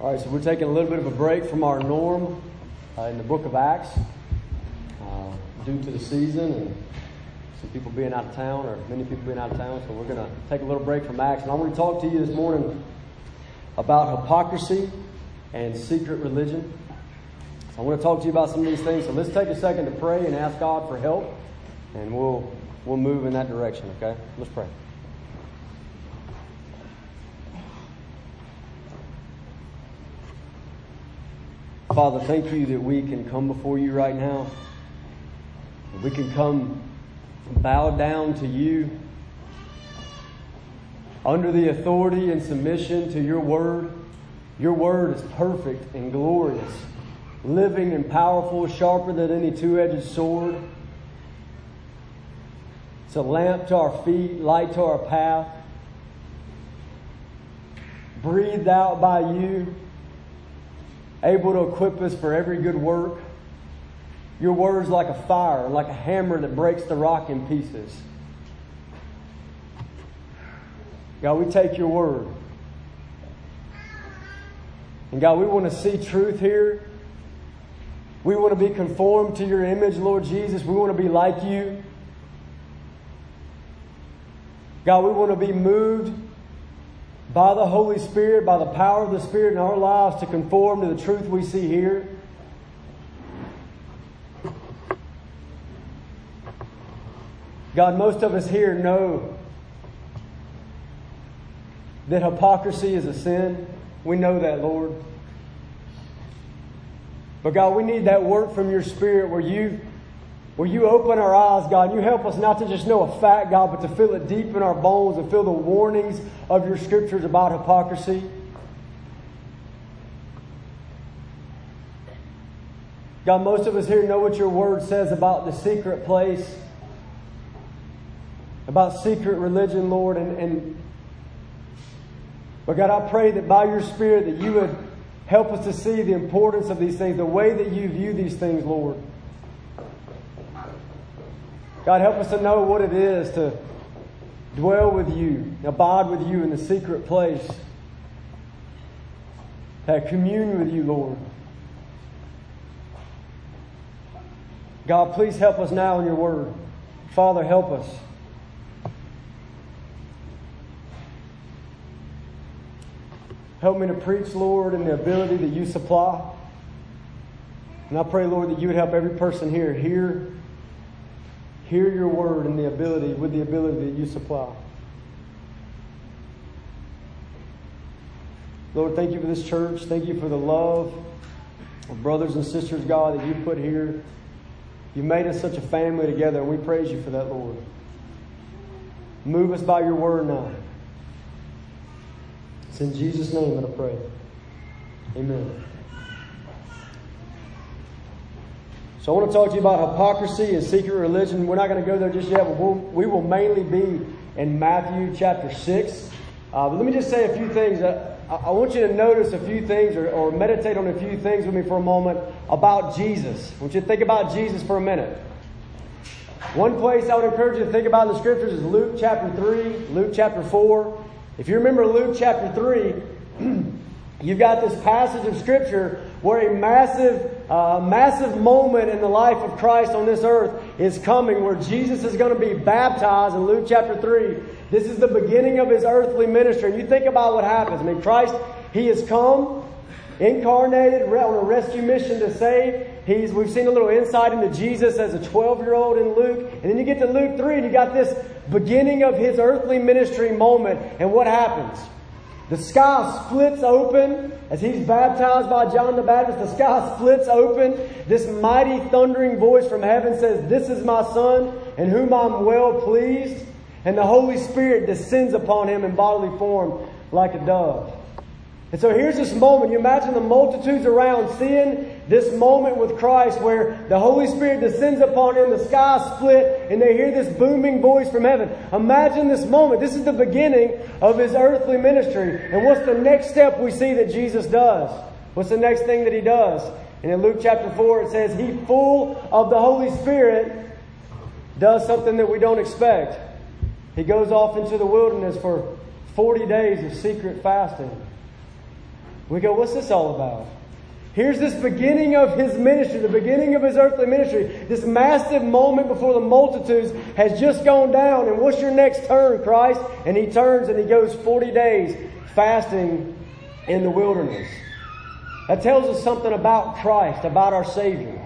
All right, so we're taking a little bit of a break from our norm uh, in the book of Acts uh, due to the season and some people being out of town, or many people being out of town. So we're going to take a little break from Acts. And I want to talk to you this morning about hypocrisy and secret religion. So I want to talk to you about some of these things. So let's take a second to pray and ask God for help, and we'll we'll move in that direction. Okay, let's pray. Father, thank you that we can come before you right now. We can come bow down to you under the authority and submission to your word. Your word is perfect and glorious, living and powerful, sharper than any two edged sword. It's a lamp to our feet, light to our path, breathed out by you able to equip us for every good work. Your word's like a fire, like a hammer that breaks the rock in pieces. God, we take your word. And God, we want to see truth here. We want to be conformed to your image, Lord Jesus. We want to be like you. God, we want to be moved by the Holy Spirit, by the power of the Spirit in our lives to conform to the truth we see here. God, most of us here know that hypocrisy is a sin. We know that, Lord. But God, we need that work from your Spirit where you where you open our eyes, God, you help us not to just know a fact, God, but to feel it deep in our bones and feel the warnings of your scriptures about hypocrisy. God, most of us here know what your word says about the secret place, about secret religion, Lord, and, and but God, I pray that by your Spirit that you would help us to see the importance of these things, the way that you view these things, Lord. God, help us to know what it is to dwell with you, abide with you in the secret place, to commune with you, Lord. God, please help us now in your word. Father, help us. Help me to preach, Lord, in the ability that you supply. And I pray, Lord, that you would help every person here hear hear your word and the ability with the ability that you supply. Lord, thank you for this church. Thank you for the love of brothers and sisters, God, that you put here. You made us such a family together, and we praise you for that, Lord. Move us by your word now. It's in Jesus' name that I pray. Amen. So I want to talk to you about hypocrisy and secret religion. We're not going to go there just yet, but we'll, we will mainly be in Matthew chapter 6. Uh, but let me just say a few things. I, I want you to notice a few things or, or meditate on a few things with me for a moment about Jesus. I want you to think about Jesus for a minute. One place I would encourage you to think about in the scriptures is Luke chapter 3, Luke chapter 4. If you remember Luke chapter 3, you've got this passage of scripture where a massive, uh, massive moment in the life of Christ on this earth is coming, where Jesus is going to be baptized in Luke chapter 3. This is the beginning of his earthly ministry. And you think about what happens. I mean, Christ, he has come, incarnated, on a rescue mission to save. He's, we've seen a little insight into Jesus as a 12 year old in Luke. And then you get to Luke 3 and you got this beginning of his earthly ministry moment. And what happens? The sky splits open as he's baptized by John the Baptist. The sky splits open. This mighty thundering voice from heaven says, This is my son in whom I'm well pleased. And the Holy Spirit descends upon him in bodily form like a dove. And so here's this moment. You imagine the multitudes around seeing this moment with Christ where the Holy Spirit descends upon him, the sky split, and they hear this booming voice from heaven. Imagine this moment. This is the beginning of his earthly ministry. And what's the next step we see that Jesus does? What's the next thing that he does? And in Luke chapter 4, it says, He, full of the Holy Spirit, does something that we don't expect. He goes off into the wilderness for 40 days of secret fasting. We go, what's this all about? Here's this beginning of his ministry, the beginning of his earthly ministry. This massive moment before the multitudes has just gone down. And what's your next turn, Christ? And he turns and he goes 40 days fasting in the wilderness. That tells us something about Christ, about our Savior.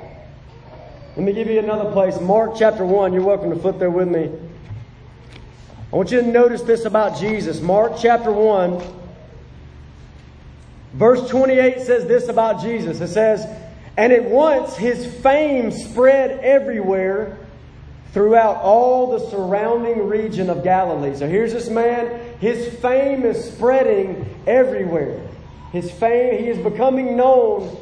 Let me give you another place. Mark chapter 1. You're welcome to flip there with me. I want you to notice this about Jesus. Mark chapter 1. Verse 28 says this about Jesus. It says, And at once his fame spread everywhere throughout all the surrounding region of Galilee. So here's this man. His fame is spreading everywhere. His fame, he is becoming known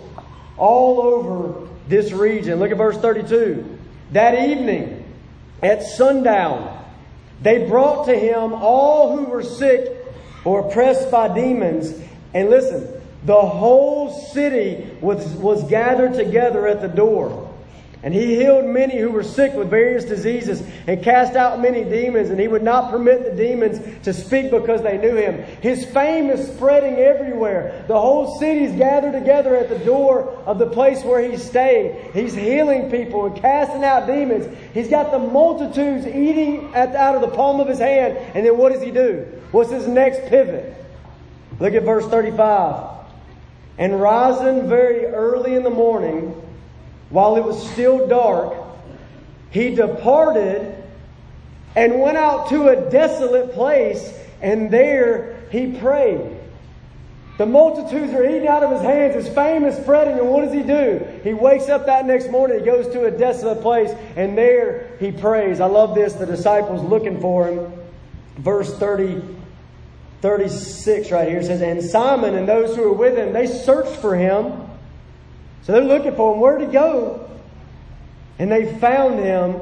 all over this region. Look at verse 32. That evening, at sundown, they brought to him all who were sick or oppressed by demons. And listen, the whole city was, was gathered together at the door. And he healed many who were sick with various diseases and cast out many demons. And he would not permit the demons to speak because they knew him. His fame is spreading everywhere. The whole city's gathered together at the door of the place where he's staying. He's healing people and casting out demons. He's got the multitudes eating at, out of the palm of his hand. And then what does he do? What's his next pivot? Look at verse 35. And rising very early in the morning, while it was still dark, he departed and went out to a desolate place, and there he prayed. The multitudes are eating out of his hands. His fame is spreading, and what does he do? He wakes up that next morning, he goes to a desolate place, and there he prays. I love this. The disciples looking for him. Verse 30, 36 right here says, And Simon and those who were with him, they searched for him so they're looking for him. Where'd he go? And they found him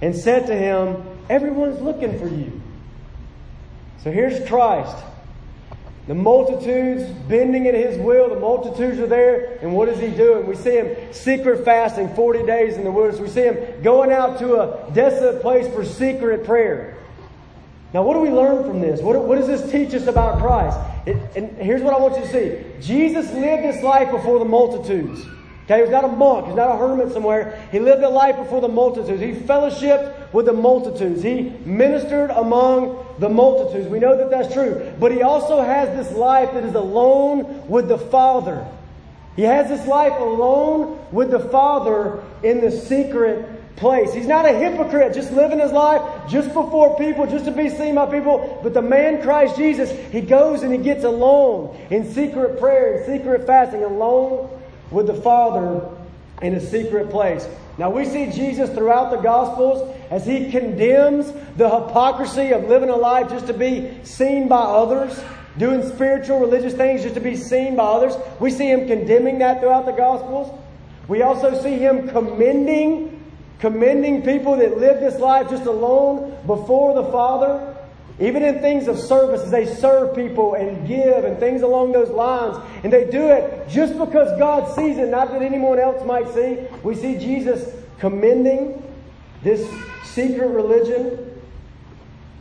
and said to him, Everyone's looking for you. So here's Christ. The multitudes bending at his will, the multitudes are there, and what is he doing? We see him secret fasting 40 days in the wilderness. We see him going out to a desolate place for secret prayer. Now, what do we learn from this? What, what does this teach us about Christ? It, and here's what I want you to see Jesus lived this life before the multitudes. Okay, he was not a monk. He's not a hermit somewhere. He lived a life before the multitudes. He fellowshiped with the multitudes. He ministered among the multitudes. We know that that's true. But he also has this life that is alone with the Father. He has this life alone with the Father in the secret place. He's not a hypocrite, just living his life just before people, just to be seen by people. But the man Christ Jesus, he goes and he gets alone in secret prayer, in secret fasting, alone with the Father in a secret place. Now we see Jesus throughout the Gospels as he condemns the hypocrisy of living a life just to be seen by others, doing spiritual, religious things just to be seen by others. We see him condemning that throughout the Gospels. We also see him commending, commending people that live this life just alone before the Father. Even in things of service, they serve people and give and things along those lines. And they do it just because God sees it, not that anyone else might see. We see Jesus commending this secret religion.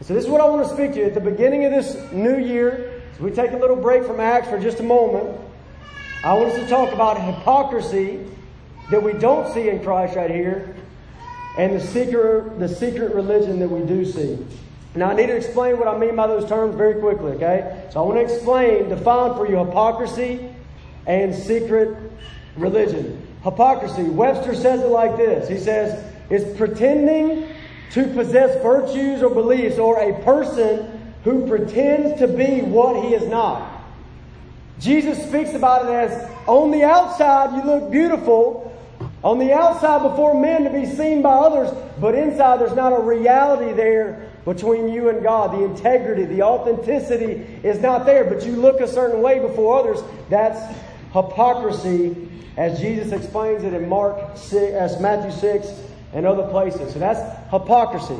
So this is what I want to speak to you. At the beginning of this new year, as we take a little break from Acts for just a moment, I want us to talk about hypocrisy that we don't see in Christ right here and the secret, the secret religion that we do see. Now, I need to explain what I mean by those terms very quickly, okay? So, I want to explain, define for you hypocrisy and secret religion. Hypocrisy, Webster says it like this He says, it's pretending to possess virtues or beliefs, or a person who pretends to be what he is not. Jesus speaks about it as on the outside you look beautiful, on the outside before men to be seen by others, but inside there's not a reality there between you and God. The integrity, the authenticity is not there, but you look a certain way before others. That's hypocrisy, as Jesus explains it in Mark 6, as Matthew 6 and other places. So that's hypocrisy.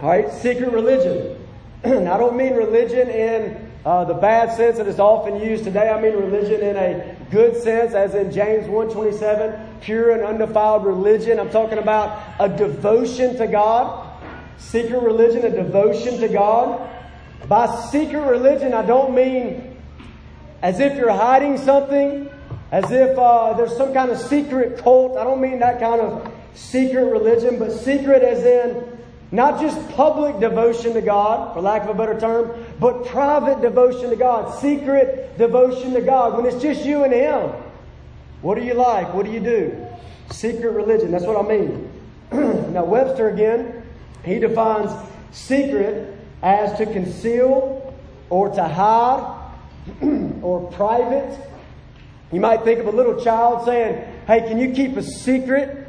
All right, secret religion. I don't mean religion in uh, the bad sense that is often used today. I mean religion in a good sense, as in James 1.27, pure and undefiled religion. I'm talking about a devotion to God. Secret religion, a devotion to God. By secret religion, I don't mean as if you're hiding something, as if uh, there's some kind of secret cult. I don't mean that kind of secret religion, but secret as in not just public devotion to God, for lack of a better term, but private devotion to God, secret devotion to God, when it's just you and Him. What do you like? What do you do? Secret religion, that's what I mean. now, Webster again, he defines secret as to conceal or to hide or private. You might think of a little child saying, Hey, can you keep a secret?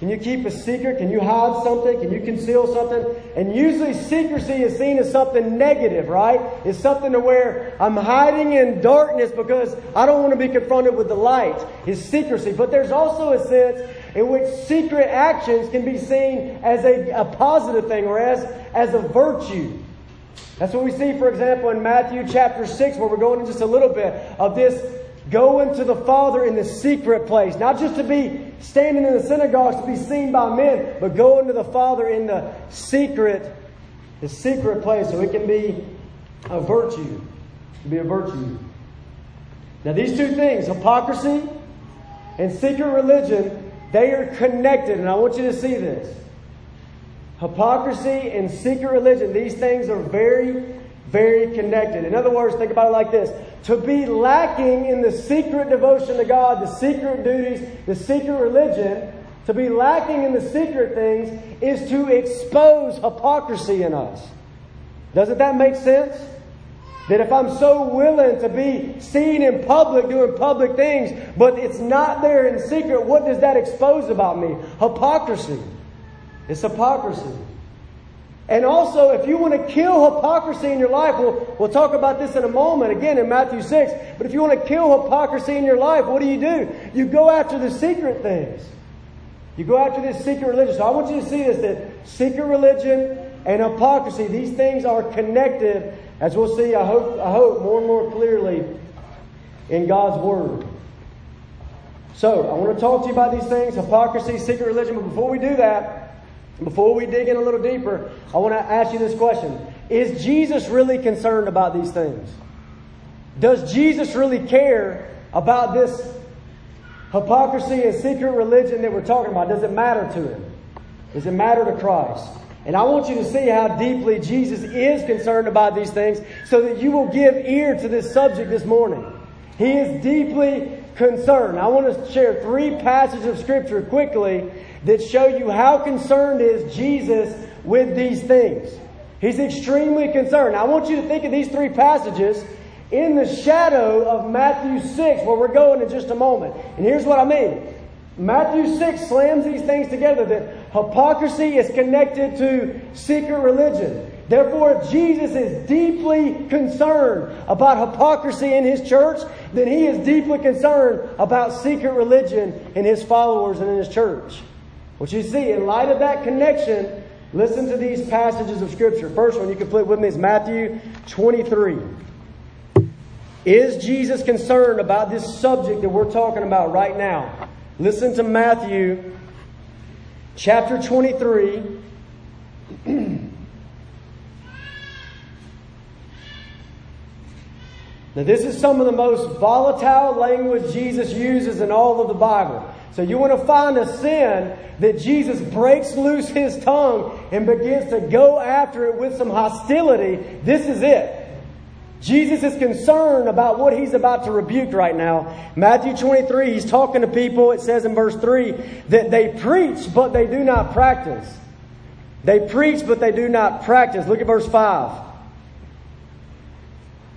Can you keep a secret? Can you hide something? Can you conceal something? And usually secrecy is seen as something negative, right? It's something to where I'm hiding in darkness because I don't want to be confronted with the light. Is secrecy. But there's also a sense in which secret actions can be seen as a, a positive thing or as, as a virtue. That's what we see, for example, in Matthew chapter 6, where we're going in just a little bit of this going to the Father in the secret place. Not just to be standing in the synagogues to be seen by men, but going to the Father in the secret, the secret place, so it can be a virtue. Be a virtue. Now these two things, hypocrisy and secret religion, they are connected, and I want you to see this. Hypocrisy and secret religion, these things are very, very connected. In other words, think about it like this to be lacking in the secret devotion to God, the secret duties, the secret religion, to be lacking in the secret things is to expose hypocrisy in us. Doesn't that make sense? That if I'm so willing to be seen in public doing public things, but it's not there in secret, what does that expose about me? Hypocrisy. It's hypocrisy. And also, if you want to kill hypocrisy in your life, we'll, we'll talk about this in a moment, again in Matthew 6. But if you want to kill hypocrisy in your life, what do you do? You go after the secret things. You go after this secret religion. So I want you to see this that secret religion and hypocrisy, these things are connected, as we'll see, I hope, I hope, more and more clearly in God's Word. So, I want to talk to you about these things hypocrisy, secret religion. But before we do that, before we dig in a little deeper, I want to ask you this question Is Jesus really concerned about these things? Does Jesus really care about this hypocrisy and secret religion that we're talking about? Does it matter to him? Does it matter to Christ? And I want you to see how deeply Jesus is concerned about these things so that you will give ear to this subject this morning. He is deeply concerned. I want to share three passages of Scripture quickly that show you how concerned is Jesus with these things. He's extremely concerned. Now, I want you to think of these three passages in the shadow of Matthew 6, where we're going in just a moment. And here's what I mean. Matthew 6 slams these things together that hypocrisy is connected to secret religion. Therefore, if Jesus is deeply concerned about hypocrisy in his church, then he is deeply concerned about secret religion in his followers and in his church. What you see, in light of that connection, listen to these passages of Scripture. First one, you can flip with me, is Matthew 23. Is Jesus concerned about this subject that we're talking about right now? Listen to Matthew chapter 23. now, this is some of the most volatile language Jesus uses in all of the Bible. So you want to find a sin that Jesus breaks loose his tongue and begins to go after it with some hostility. This is it. Jesus is concerned about what he's about to rebuke right now. Matthew 23, he's talking to people, it says in verse 3, that they preach, but they do not practice. They preach, but they do not practice. Look at verse 5.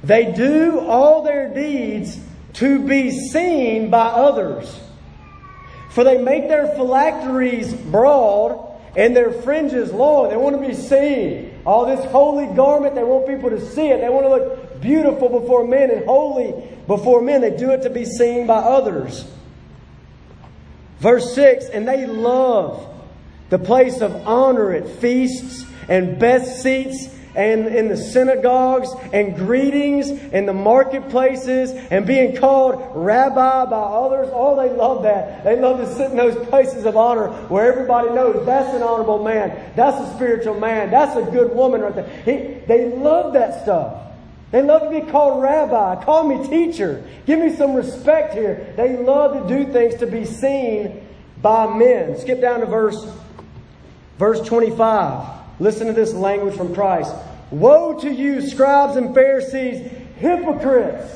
They do all their deeds to be seen by others. For they make their phylacteries broad and their fringes long. They want to be seen. All this holy garment, they want people to see it. They want to look beautiful before men and holy before men. They do it to be seen by others. Verse 6 And they love the place of honor at feasts and best seats and in the synagogues and greetings in the marketplaces and being called rabbi by others. Oh, they love that. They love to sit in those places of honor where everybody knows that's an honorable man. That's a spiritual man. That's a good woman right there. He, they love that stuff. They love to be called rabbi. Call me teacher. Give me some respect here. They love to do things to be seen by men. Skip down to verse, verse 25. Listen to this language from Christ. Woe to you, scribes and Pharisees, hypocrites!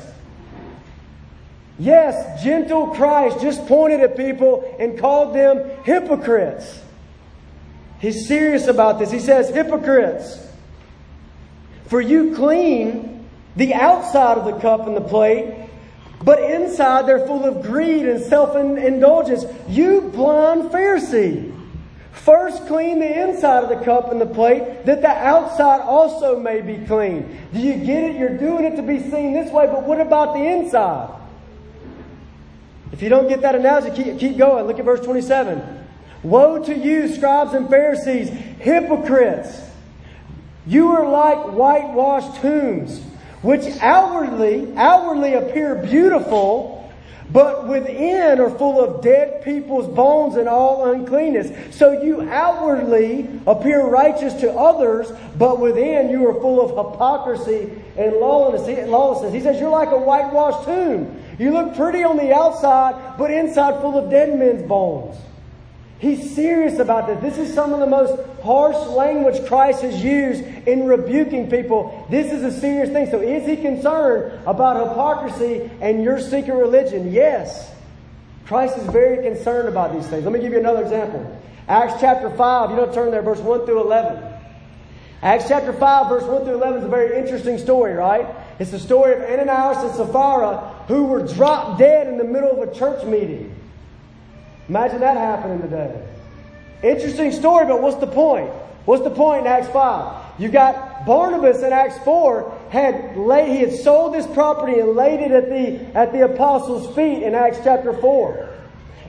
Yes, gentle Christ just pointed at people and called them hypocrites. He's serious about this. He says, hypocrites. For you clean the outside of the cup and the plate, but inside they're full of greed and self indulgence. You blind Pharisee. First clean the inside of the cup and the plate, that the outside also may be clean. Do you get it? You're doing it to be seen this way, but what about the inside? If you don't get that analogy, keep, keep going. Look at verse 27. Woe to you, scribes and Pharisees, hypocrites! You are like whitewashed tombs, which outwardly, outwardly appear beautiful, but within are full of dead people's bones and all uncleanness. So you outwardly appear righteous to others, but within you are full of hypocrisy and lawlessness. He says you're like a whitewashed tomb. You look pretty on the outside, but inside full of dead men's bones. He's serious about this. This is some of the most harsh language Christ has used in rebuking people. This is a serious thing. So, is he concerned about hypocrisy and your secret religion? Yes. Christ is very concerned about these things. Let me give you another example. Acts chapter 5, you don't turn there, verse 1 through 11. Acts chapter 5, verse 1 through 11 is a very interesting story, right? It's the story of Ananias and Sapphira who were dropped dead in the middle of a church meeting. Imagine that happening today. Interesting story, but what's the point? What's the point in Acts 5? You got Barnabas in Acts 4 had laid, he had sold this property and laid it at the, at the apostles' feet in Acts chapter 4.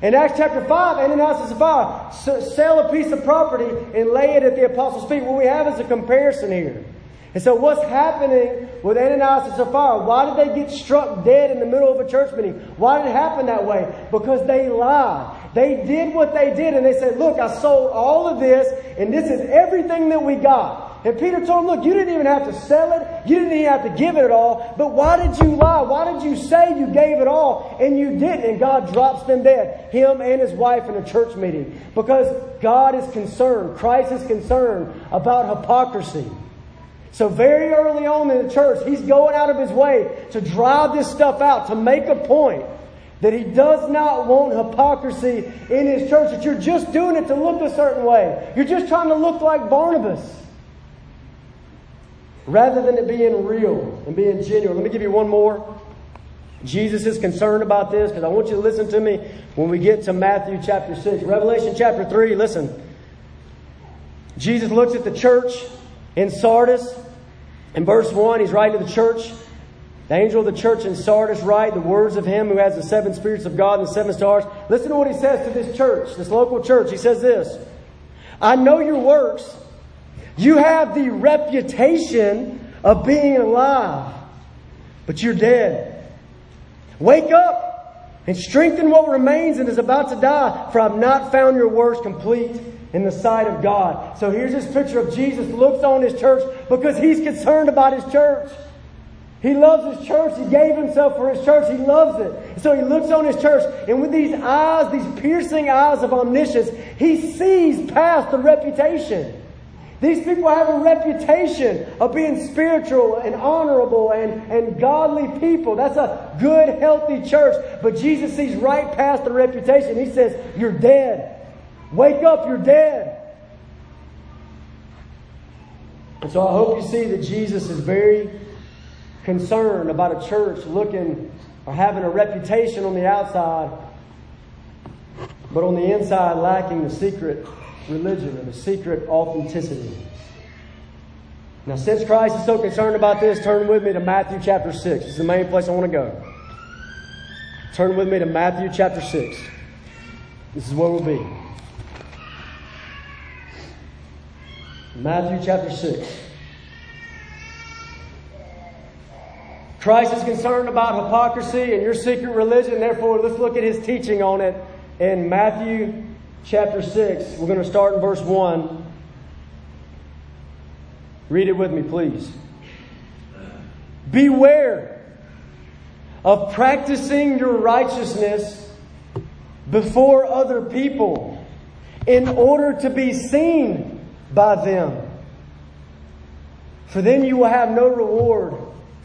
In Acts chapter 5, Ananias and Sapphira sell a piece of property and lay it at the apostles' feet. What we have is a comparison here. And so what's happening with Ananias and Sapphira? Why did they get struck dead in the middle of a church meeting? Why did it happen that way? Because they lied. They did what they did and they said, look, I sold all of this and this is everything that we got. And Peter told him, look, you didn't even have to sell it. You didn't even have to give it all. But why did you lie? Why did you say you gave it all and you didn't? And God drops them dead. Him and his wife in a church meeting. Because God is concerned. Christ is concerned about hypocrisy. So very early on in the church, he's going out of his way to drive this stuff out, to make a point that he does not want hypocrisy in his church, that you're just doing it to look a certain way. You're just trying to look like Barnabas. Rather than it being real and being genuine. Let me give you one more. Jesus is concerned about this because I want you to listen to me when we get to Matthew chapter 6. Revelation chapter 3, listen. Jesus looks at the church in Sardis. In verse 1, he's writing to the church. The angel of the church in Sardis write the words of him who has the seven spirits of God and the seven stars. Listen to what he says to this church, this local church. He says this I know your works. You have the reputation of being alive, but you're dead. Wake up and strengthen what remains and is about to die, for I've not found your works complete in the sight of God. So here's this picture of Jesus looks on his church because he's concerned about his church. He loves his church. He gave himself for his church. He loves it. So he looks on his church, and with these eyes, these piercing eyes of omniscience, he sees past the reputation. These people have a reputation of being spiritual and honorable and, and godly people. That's a good, healthy church. But Jesus sees right past the reputation. He says, You're dead. Wake up, you're dead. And so I hope you see that Jesus is very concerned about a church looking or having a reputation on the outside, but on the inside lacking the secret religion or the secret authenticity. Now, since Christ is so concerned about this, turn with me to Matthew chapter 6. This is the main place I want to go. Turn with me to Matthew chapter 6. This is where we'll be. Matthew chapter 6. Christ is concerned about hypocrisy and your secret religion. Therefore, let's look at his teaching on it in Matthew chapter 6. We're going to start in verse 1. Read it with me, please. Beware of practicing your righteousness before other people in order to be seen by them. For then you will have no reward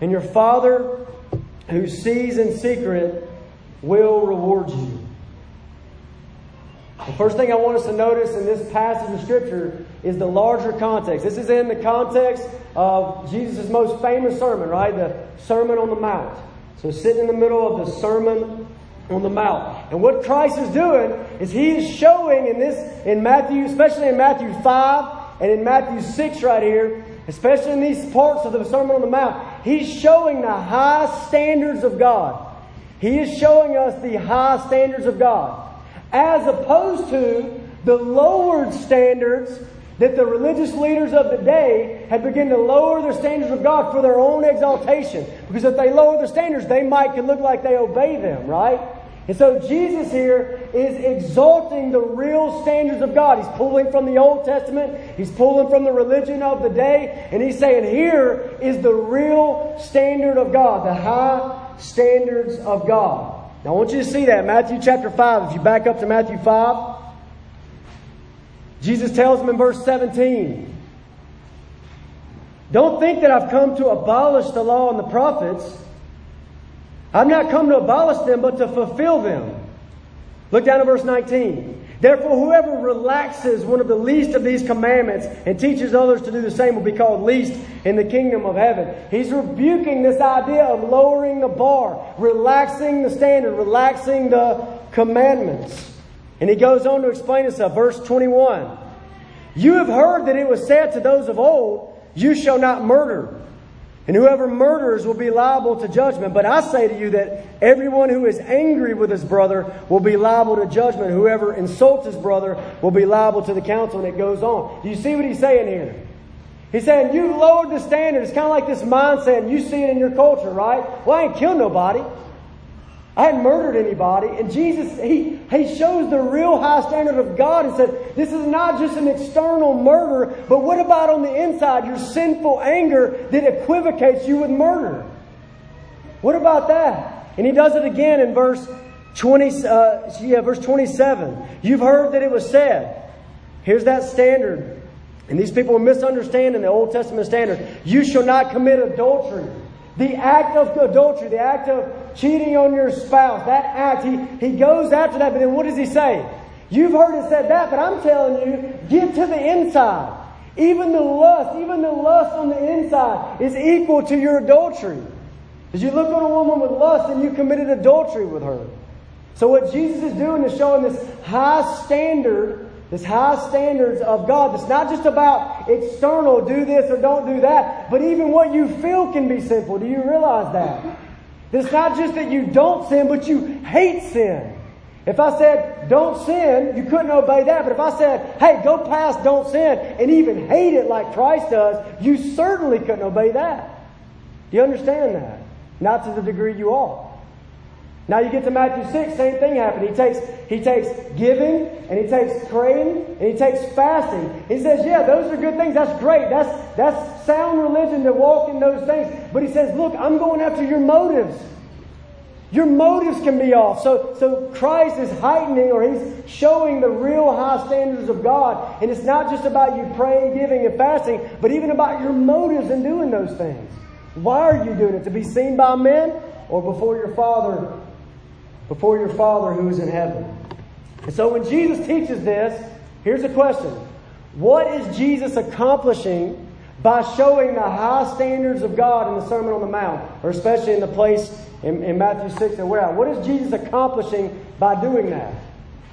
And your Father who sees in secret will reward you. The first thing I want us to notice in this passage of Scripture is the larger context. This is in the context of Jesus' most famous sermon, right? The Sermon on the Mount. So sitting in the middle of the Sermon on the Mount. And what Christ is doing is He is showing in this, in Matthew, especially in Matthew 5 and in Matthew 6 right here, especially in these parts of the Sermon on the Mount, He's showing the high standards of God. He is showing us the high standards of God. As opposed to the lowered standards that the religious leaders of the day had begun to lower their standards of God for their own exaltation. Because if they lower their standards, they might look like they obey them, right? And so Jesus here is exalting the real standards of God. He's pulling from the Old Testament, he's pulling from the religion of the day, and he's saying here is the real standard of God, the high standards of God. Now I want you to see that. Matthew chapter 5, if you back up to Matthew 5, Jesus tells them in verse 17, Don't think that I've come to abolish the law and the prophets. I've not come to abolish them, but to fulfill them. Look down at verse 19. Therefore, whoever relaxes one of the least of these commandments and teaches others to do the same will be called least in the kingdom of heaven. He's rebuking this idea of lowering the bar, relaxing the standard, relaxing the commandments. And he goes on to explain himself. Verse 21. You have heard that it was said to those of old, You shall not murder. And whoever murders will be liable to judgment. But I say to you that everyone who is angry with his brother will be liable to judgment. Whoever insults his brother will be liable to the council. And it goes on. Do you see what he's saying here? He's saying, You've lowered the standard. It's kind of like this mindset, you see it in your culture, right? Well, I ain't killed nobody. I hadn't murdered anybody. And Jesus, he, he shows the real high standard of God and said, this is not just an external murder, but what about on the inside, your sinful anger that equivocates you with murder? What about that? And he does it again in verse 20, uh, yeah, verse 27. You've heard that it was said. Here's that standard. And these people are misunderstanding the Old Testament standard. You shall not commit adultery. The act of adultery, the act of cheating on your spouse, that act, he, he goes after that, but then what does he say? You've heard it said that, but I'm telling you, get to the inside. Even the lust, even the lust on the inside is equal to your adultery. As you look on a woman with lust and you committed adultery with her. So what Jesus is doing is showing this high standard this high standards of God. It's not just about external, do this or don't do that, but even what you feel can be sinful. Do you realize that? It's not just that you don't sin, but you hate sin. If I said, don't sin, you couldn't obey that. But if I said, hey, go past don't sin, and even hate it like Christ does, you certainly couldn't obey that. Do you understand that? Not to the degree you are. Now you get to Matthew 6, same thing happened. He takes, he takes giving, and he takes praying, and he takes fasting. He says, yeah, those are good things. That's great. That's, that's sound religion to walk in those things. But he says, look, I'm going after your motives. Your motives can be off. So, so Christ is heightening or he's showing the real high standards of God. And it's not just about you praying, giving, and fasting, but even about your motives in doing those things. Why are you doing it? To be seen by men or before your Father, before your Father who is in heaven? And so when Jesus teaches this, here's a question. What is Jesus accomplishing by showing the high standards of God in the Sermon on the Mount, or especially in the place in, in Matthew 6 that we're at. What is Jesus accomplishing by doing that?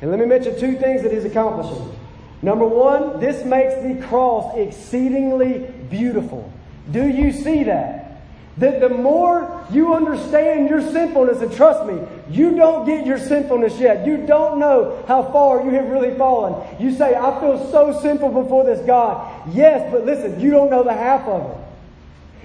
And let me mention two things that he's accomplishing. Number one, this makes the cross exceedingly beautiful. Do you see that? That the more you understand your sinfulness, and trust me, you don't get your sinfulness yet. You don't know how far you have really fallen. You say, I feel so sinful before this God. Yes, but listen, you don't know the half of it.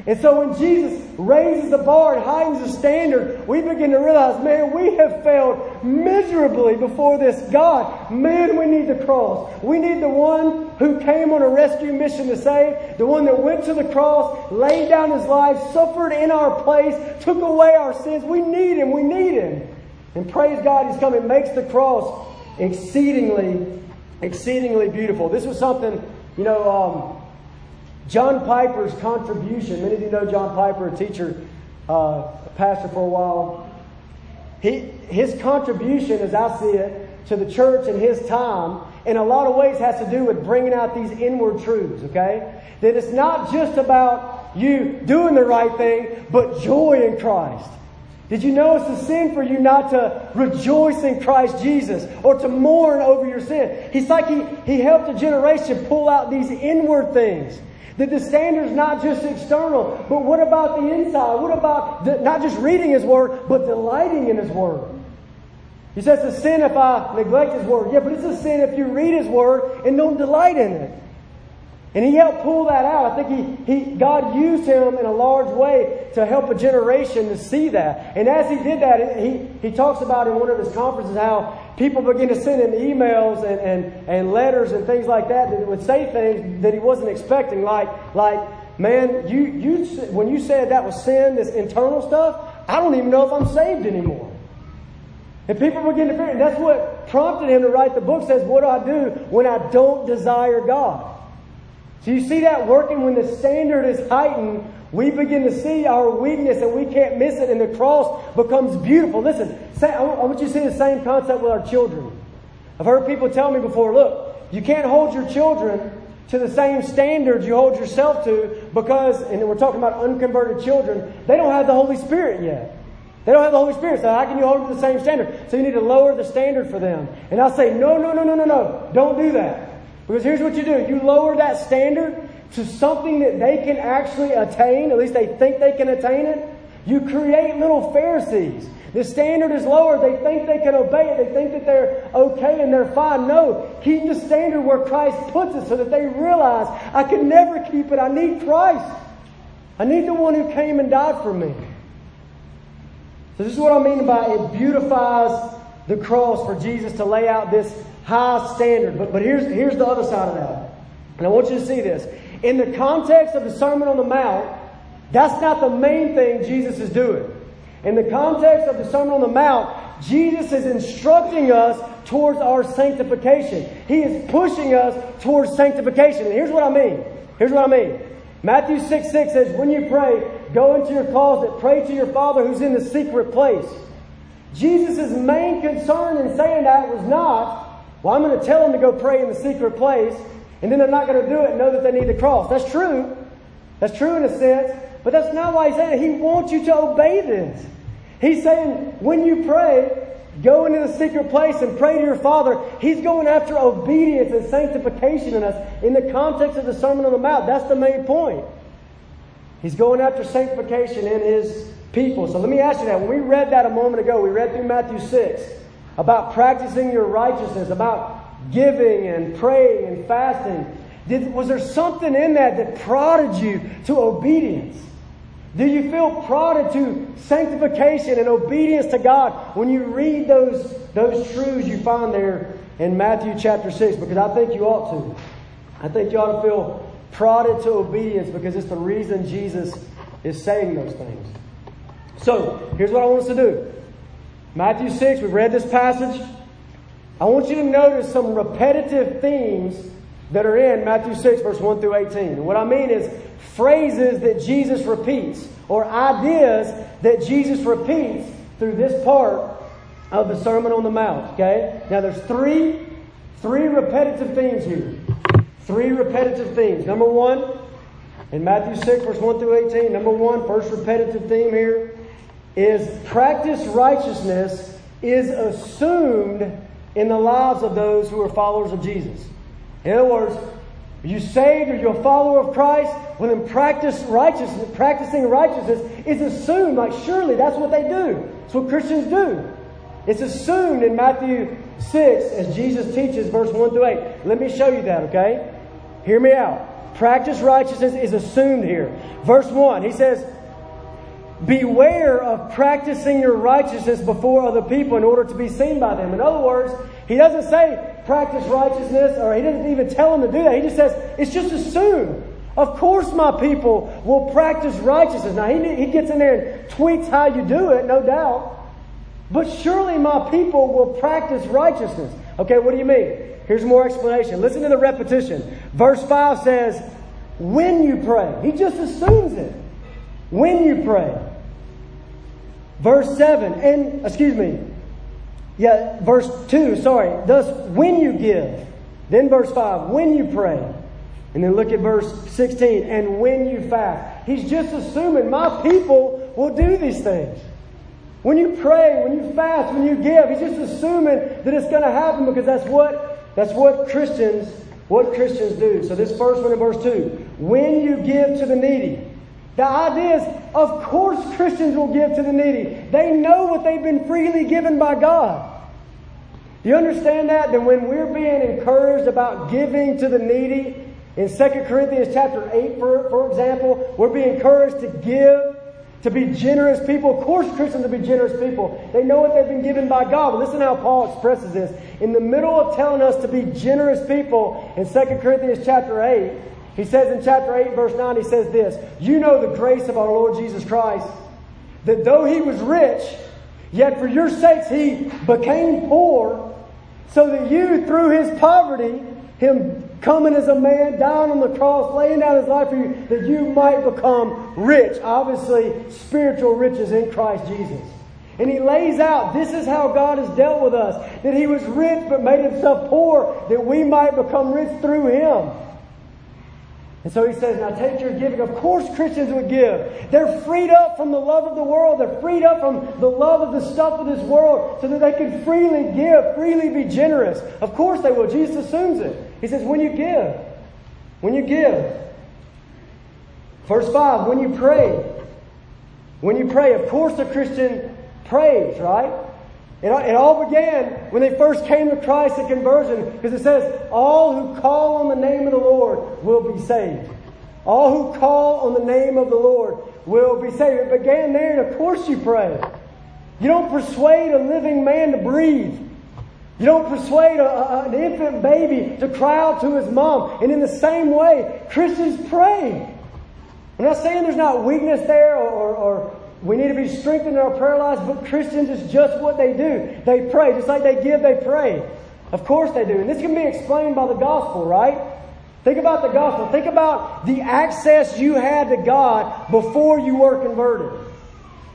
And so when Jesus raises the bar and heightens the standard, we begin to realize, man, we have failed miserably before this God. Man, we need the cross. We need the one who came on a rescue mission to save, the one that went to the cross, laid down his life, suffered in our place, took away our sins. We need him. We need him. And praise God, he's come and makes the cross exceedingly, exceedingly beautiful. This was something, you know, um, John Piper's contribution, many of you know John Piper, a teacher, uh, a pastor for a while. He, his contribution, as I see it, to the church in his time, in a lot of ways has to do with bringing out these inward truths, okay? That it's not just about you doing the right thing, but joy in Christ. Did you know it's a sin for you not to rejoice in Christ Jesus or to mourn over your sin? He's like he, he helped a generation pull out these inward things. That the standard's not just external, but what about the inside? What about the, not just reading His Word, but delighting in His Word? He says it's a sin if I neglect His Word. Yeah, but it's a sin if you read His Word and don't delight in it. And he helped pull that out. I think he, he, God used him in a large way to help a generation to see that. And as he did that, he, he talks about in one of his conferences how people begin to send him emails and, and, and letters and things like that that would say things that he wasn't expecting. Like, like man, you, you, when you said that was sin, this internal stuff, I don't even know if I'm saved anymore. And people begin to fear. And that's what prompted him to write the book says, what do I do when I don't desire God? So you see that working when the standard is heightened, we begin to see our weakness and we can't miss it, and the cross becomes beautiful. Listen, I want you to see the same concept with our children. I've heard people tell me before look, you can't hold your children to the same standards you hold yourself to because, and we're talking about unconverted children, they don't have the Holy Spirit yet. They don't have the Holy Spirit, so how can you hold them to the same standard? So you need to lower the standard for them. And I'll say, no, no, no, no, no, no. Don't do that. Because here's what you do you lower that standard to something that they can actually attain, at least they think they can attain it. You create little Pharisees. The standard is lower. They think they can obey it. They think that they're okay and they're fine. No, keep the standard where Christ puts it so that they realize I can never keep it. I need Christ. I need the one who came and died for me. So this is what I mean by it beautifies the cross for Jesus to lay out this high standard. But, but here's, here's the other side of that. And I want you to see this. In the context of the Sermon on the Mount, that's not the main thing Jesus is doing. In the context of the Sermon on the Mount, Jesus is instructing us towards our sanctification. He is pushing us towards sanctification. And here's what I mean. Here's what I mean. Matthew 6 6 says, When you pray, go into your closet, pray to your Father who's in the secret place. Jesus' main concern in saying that was not well, I'm going to tell them to go pray in the secret place, and then they're not going to do it and know that they need the cross. That's true. That's true in a sense, but that's not why he's saying it. He wants you to obey this. He's saying when you pray, go into the secret place and pray to your Father. He's going after obedience and sanctification in us in the context of the Sermon on the Mount. That's the main point. He's going after sanctification in his people. So let me ask you that. When we read that a moment ago, we read through Matthew 6 about practicing your righteousness, about giving and praying and fasting. Did, was there something in that that prodded you to obedience? Do you feel prodded to sanctification and obedience to God when you read those, those truths you find there in Matthew chapter 6? Because I think you ought to. I think you ought to feel prodded to obedience because it's the reason Jesus is saying those things. So, here's what I want us to do Matthew 6, we've read this passage. I want you to notice some repetitive themes that are in Matthew 6, verse 1 through 18. And what I mean is phrases that Jesus repeats or ideas that Jesus repeats through this part of the Sermon on the Mount. Okay? Now there's three, three repetitive themes here. Three repetitive themes. Number one, in Matthew 6, verse 1 through 18, number one, first repetitive theme here is practice righteousness is assumed in the lives of those who are followers of Jesus. In other words, are you saved? Are you a follower of Christ? Well, then practice righteousness. Practicing righteousness is assumed. Like surely that's what they do. That's what Christians do. It's assumed in Matthew 6 as Jesus teaches, verse 1 through 8. Let me show you that, okay? Hear me out. Practice righteousness is assumed here. Verse 1, he says, Beware of practicing your righteousness before other people in order to be seen by them. In other words, he doesn't say practice righteousness, or he doesn't even tell them to do that. He just says it's just assumed. Of course, my people will practice righteousness. Now, he, he gets in there and tweaks how you do it, no doubt. But surely my people will practice righteousness. Okay, what do you mean? Here's more explanation. Listen to the repetition. Verse 5 says, when you pray. He just assumes it. When you pray. Verse 7, and, excuse me, yeah, verse 2, sorry. Thus, when you give. Then verse 5, when you pray. And then look at verse 16, and when you fast. He's just assuming my people will do these things. When you pray, when you fast, when you give, he's just assuming that it's going to happen because that's what that's what Christians what Christians do. So this first one in verse 2, when you give to the needy. The idea is, of course, Christians will give to the needy. They know what they've been freely given by God. Do you understand that? That when we're being encouraged about giving to the needy, in 2 Corinthians chapter 8, for, for example, we're being encouraged to give, to be generous people. Of course, Christians will be generous people. They know what they've been given by God. But listen how Paul expresses this. In the middle of telling us to be generous people in 2 Corinthians chapter 8, he says in chapter 8, verse 9, he says this You know the grace of our Lord Jesus Christ, that though he was rich, yet for your sakes he became poor, so that you, through his poverty, him coming as a man, dying on the cross, laying down his life for you, that you might become rich. Obviously, spiritual riches in Christ Jesus. And he lays out this is how God has dealt with us that he was rich but made himself poor, that we might become rich through him. And so he says, now take your giving. Of course Christians would give. They're freed up from the love of the world. They're freed up from the love of the stuff of this world so that they can freely give, freely be generous. Of course they will. Jesus assumes it. He says, when you give, when you give. Verse 5, when you pray. When you pray, of course a Christian prays, right? It, it all began when they first came to Christ at conversion because it says, All who call on the name of the Lord will be saved. All who call on the name of the Lord will be saved. It began there, and of course you pray. You don't persuade a living man to breathe. You don't persuade a, a, an infant baby to cry out to his mom. And in the same way, Christians pray. I'm not saying there's not weakness there or, or, or we need to be strengthened in our prayer lives, but Christians is just what they do. They pray. Just like they give, they pray. Of course they do. And this can be explained by the gospel, right? Think about the gospel. Think about the access you had to God before you were converted.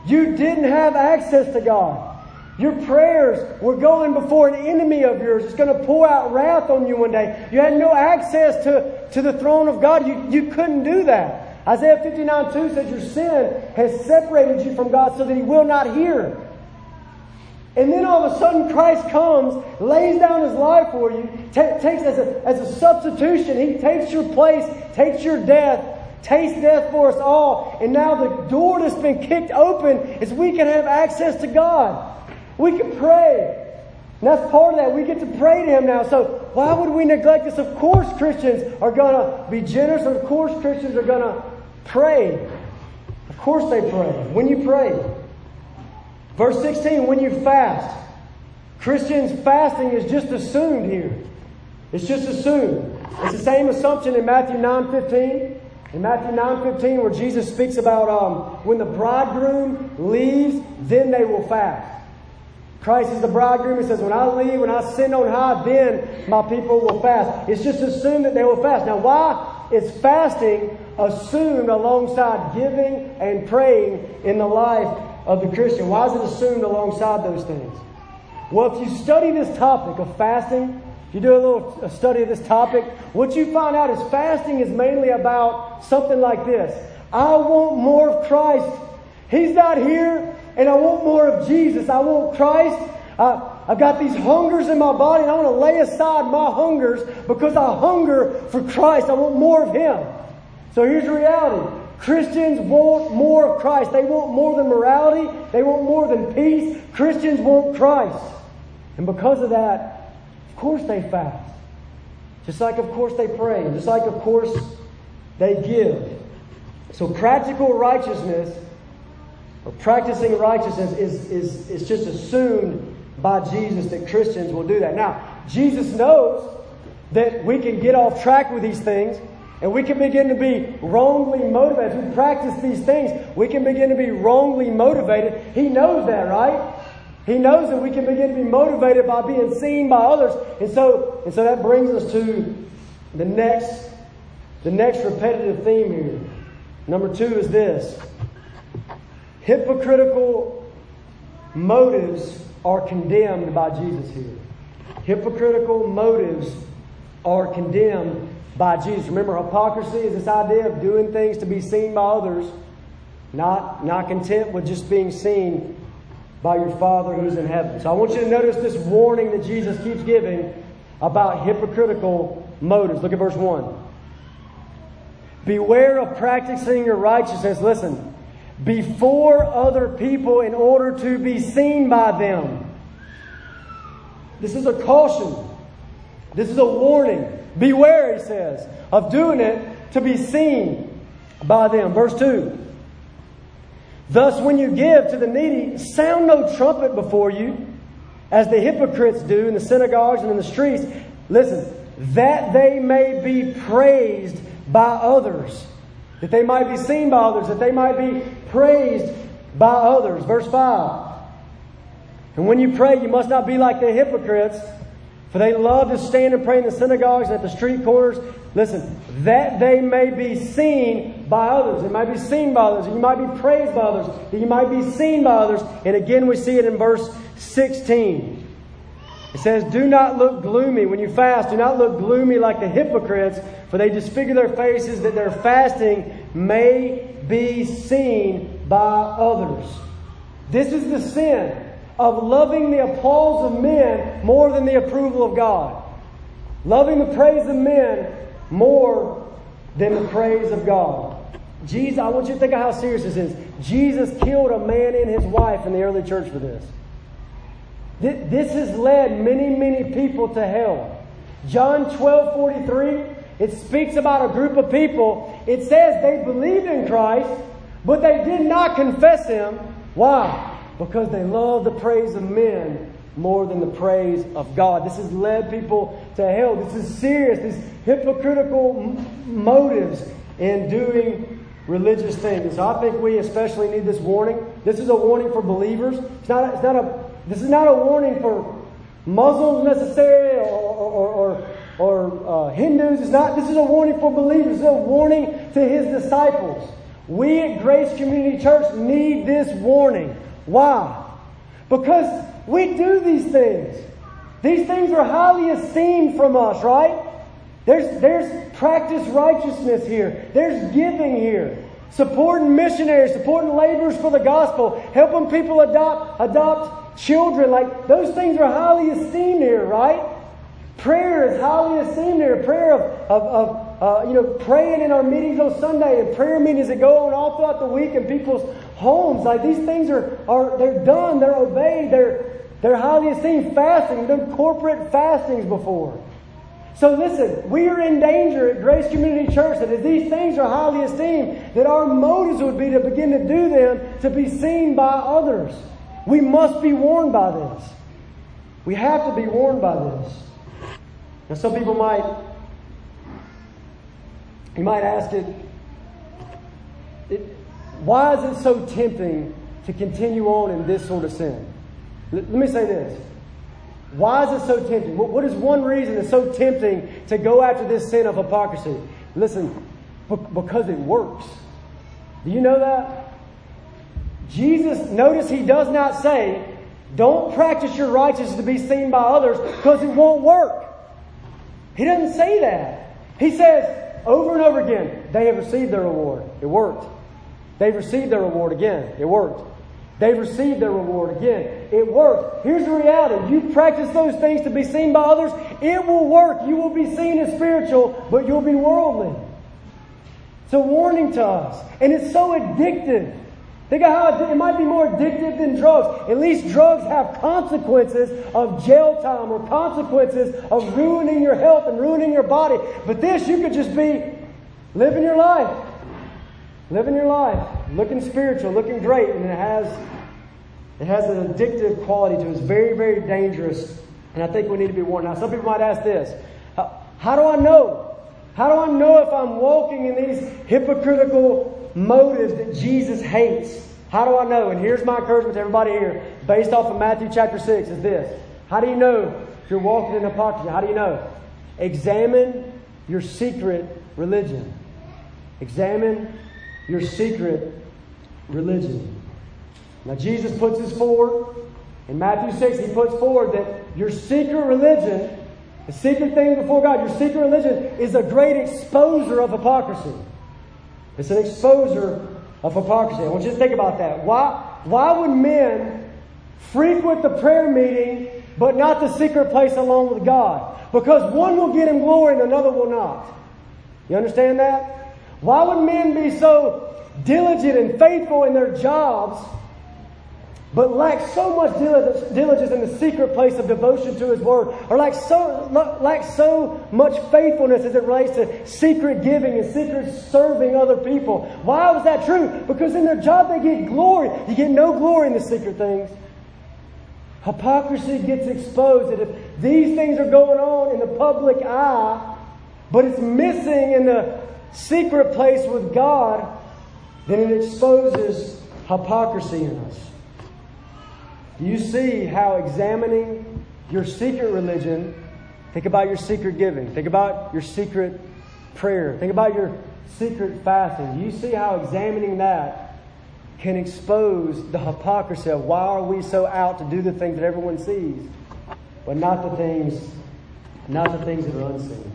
You didn't have access to God. Your prayers were going before an enemy of yours. It's going to pour out wrath on you one day. You had no access to, to the throne of God. You, you couldn't do that. Isaiah 59 2 says, Your sin has separated you from God so that He will not hear. And then all of a sudden, Christ comes, lays down His life for you, t- takes as a, as a substitution. He takes your place, takes your death, tastes death for us all. And now the door that's been kicked open is we can have access to God. We can pray. And that's part of that. We get to pray to Him now. So why would we neglect this? Of course, Christians are going to be generous. Of course, Christians are going to pray. Of course they pray. When you pray. Verse 16, when you fast. Christians fasting is just assumed here. It's just assumed. It's the same assumption in Matthew 9 15. In Matthew 9 15, where Jesus speaks about um, when the bridegroom leaves, then they will fast. Christ is the bridegroom. He says, When I leave, when I send on high, then my people will fast. It's just assumed that they will fast. Now, why is fasting assumed alongside giving and praying in the life of the Christian? Why is it assumed alongside those things? Well, if you study this topic of fasting, if you do a little a study of this topic, what you find out is fasting is mainly about something like this I want more of Christ. He's not here, and I want more of Jesus. I want Christ. Uh, I've got these hungers in my body, and I want to lay aside my hungers because I hunger for Christ. I want more of Him. So here's the reality Christians want more of Christ. They want more than morality, they want more than peace. Christians want Christ. And because of that, of course they fast. Just like, of course, they pray. Just like, of course, they give. So, practical righteousness, or practicing righteousness, is, is, is just assumed by Jesus that Christians will do that. Now, Jesus knows that we can get off track with these things and we can begin to be wrongly motivated. As we practice these things, we can begin to be wrongly motivated. He knows that, right? He knows that we can begin to be motivated by being seen by others. And so, and so that brings us to the next, the next repetitive theme here. Number two is this. Hypocritical motives are condemned by Jesus here. Hypocritical motives are condemned by Jesus. Remember, hypocrisy is this idea of doing things to be seen by others, not, not content with just being seen by your Father who's in heaven. So I want you to notice this warning that Jesus keeps giving about hypocritical motives. Look at verse 1. Beware of practicing your righteousness, listen, before other people in order to be seen by them. This is a caution. This is a warning. Beware, he says, of doing it to be seen by them. Verse 2. Thus, when you give to the needy, sound no trumpet before you, as the hypocrites do in the synagogues and in the streets. Listen, that they may be praised by others, that they might be seen by others, that they might be praised by others. Verse 5. And when you pray, you must not be like the hypocrites, for they love to stand and pray in the synagogues and at the street corners Listen, that they may be seen by others. It might be seen by others. You might be praised by others. You might be seen by others. And again, we see it in verse 16. It says, Do not look gloomy when you fast. Do not look gloomy like the hypocrites, for they disfigure their faces that their fasting may be seen by others. This is the sin of loving the applause of men more than the approval of God. Loving the praise of men more than the praise of God. Jesus, I want you to think of how serious this is. Jesus killed a man and his wife in the early church for this. This has led many, many people to hell. John 12 43, it speaks about a group of people. It says they believed in Christ, but they did not confess him. Why? Because they love the praise of men more than the praise of God. This has led people to hell. This is serious. These hypocritical m- motives in doing religious things. So I think we especially need this warning. This is a warning for believers. It's not. A, it's not a. This is not a warning for Muslims necessarily or or, or, or uh, Hindus. It's not. This is a warning for believers. It's a warning to His disciples. We at Grace Community Church need this warning. Why? Because we do these things. These things are highly esteemed from us, right? There's, there's practice righteousness here. There's giving here. Supporting missionaries, supporting laborers for the gospel, helping people adopt, adopt children. Like those things are highly esteemed here, right? Prayer is highly esteemed here. Prayer of, of, of uh, you know, praying in our meetings on Sunday and prayer meetings that go on all throughout the week in people's homes. Like these things are, are they're done, they're obeyed, they're they're highly esteemed fasting. We've done corporate fastings before. So listen, we are in danger at Grace Community Church that if these things are highly esteemed, that our motives would be to begin to do them to be seen by others. We must be warned by this. We have to be warned by this. Now, some people might, you might ask it, it why is it so tempting to continue on in this sort of sin? Let, let me say this. Why is it so tempting? What, what is one reason it's so tempting to go after this sin of hypocrisy? Listen, because it works. Do you know that? Jesus, notice he does not say, don't practice your righteousness to be seen by others because it won't work. He doesn't say that. He says over and over again, they have received their reward. It worked. They've received their reward again. It worked. They've received their reward again. It worked. Here's the reality. You practice those things to be seen by others, it will work. You will be seen as spiritual, but you'll be worldly. It's a warning to us. And it's so addictive. Think of how it might be more addictive than drugs. At least drugs have consequences of jail time or consequences of ruining your health and ruining your body. But this, you could just be living your life. Living your life, looking spiritual, looking great, and it has it has an addictive quality to it. It's very, very dangerous. And I think we need to be warned. Now, some people might ask this how, how do I know? How do I know if I'm walking in these hypocritical motives that Jesus hates. How do I know? And here's my encouragement to everybody here, based off of Matthew chapter 6, is this. How do you know if you're walking in hypocrisy? How do you know? Examine your secret religion. Examine your secret religion. Now, Jesus puts this forward. In Matthew 6, he puts forward that your secret religion, the secret thing before God, your secret religion is a great exposer of hypocrisy. It's an exposure of hypocrisy. I want you to think about that. Why, why would men frequent the prayer meeting but not the secret place alone with God? Because one will get him glory and another will not. You understand that? Why would men be so diligent and faithful in their jobs but lack so much diligence in the secret place of devotion to His Word, or lack so, so much faithfulness as it relates to secret giving and secret serving other people. Why was that true? Because in their job they get glory. You get no glory in the secret things. Hypocrisy gets exposed that if these things are going on in the public eye, but it's missing in the secret place with God, then it exposes hypocrisy in us. Do you see how examining your secret religion, think about your secret giving, think about your secret prayer, think about your secret fasting. Do you see how examining that can expose the hypocrisy of why are we so out to do the things that everyone sees, but not the things, not the things that are unseen.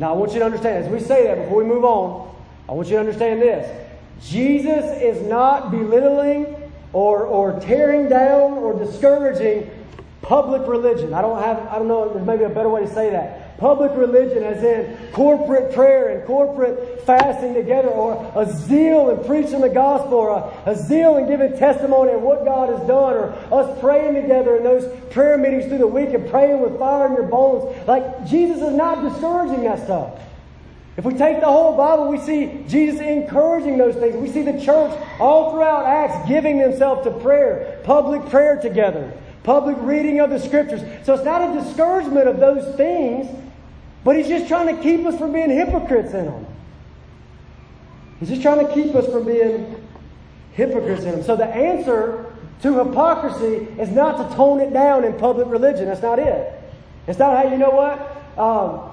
Now I want you to understand, as we say that before we move on, I want you to understand this. Jesus is not belittling or, or tearing down or discouraging public religion. I don't have, I don't know, there's maybe a better way to say that. Public religion, as in corporate prayer and corporate fasting together, or a zeal in preaching the gospel, or a, a zeal in giving testimony of what God has done, or us praying together in those prayer meetings through the week and praying with fire in your bones. Like, Jesus is not discouraging that stuff. If we take the whole Bible, we see Jesus encouraging those things. We see the church all throughout Acts giving themselves to prayer, public prayer together, public reading of the scriptures. So it's not a discouragement of those things, but he's just trying to keep us from being hypocrites in them. He's just trying to keep us from being hypocrites in them. So the answer to hypocrisy is not to tone it down in public religion. That's not it. It's not, hey, you know what? Um,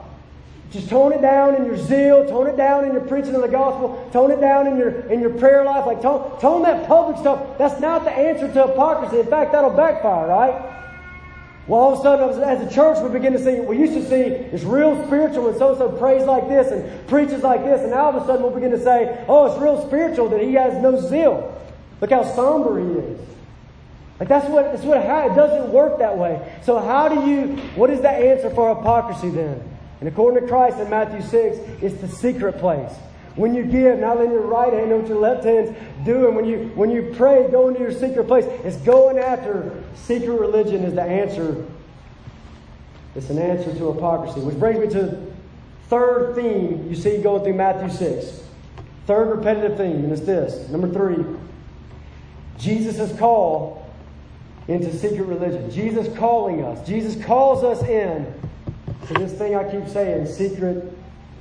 just tone it down in your zeal, tone it down in your preaching of the gospel, tone it down in your in your prayer life. Like tone, tone that public stuff. That's not the answer to hypocrisy. In fact, that'll backfire, right? Well, all of a sudden, as a church, we begin to see, we used to see it's real spiritual when so and so prays like this and preaches like this, and now all of a sudden we'll begin to say, oh, it's real spiritual that he has no zeal. Look how somber he is. Like that's what, that's what, it doesn't work that way. So how do you, what is the answer for hypocrisy then? And according to Christ in Matthew 6, it's the secret place. When you give, not in your right hand what your left hand's doing. When you when you pray, go into your secret place. It's going after secret religion is the answer It's an answer to hypocrisy. Which brings me to third theme you see going through Matthew 6. Third repetitive theme, and it's this. Number three, Jesus' call into secret religion. Jesus calling us. Jesus calls us in to this thing I keep saying, secret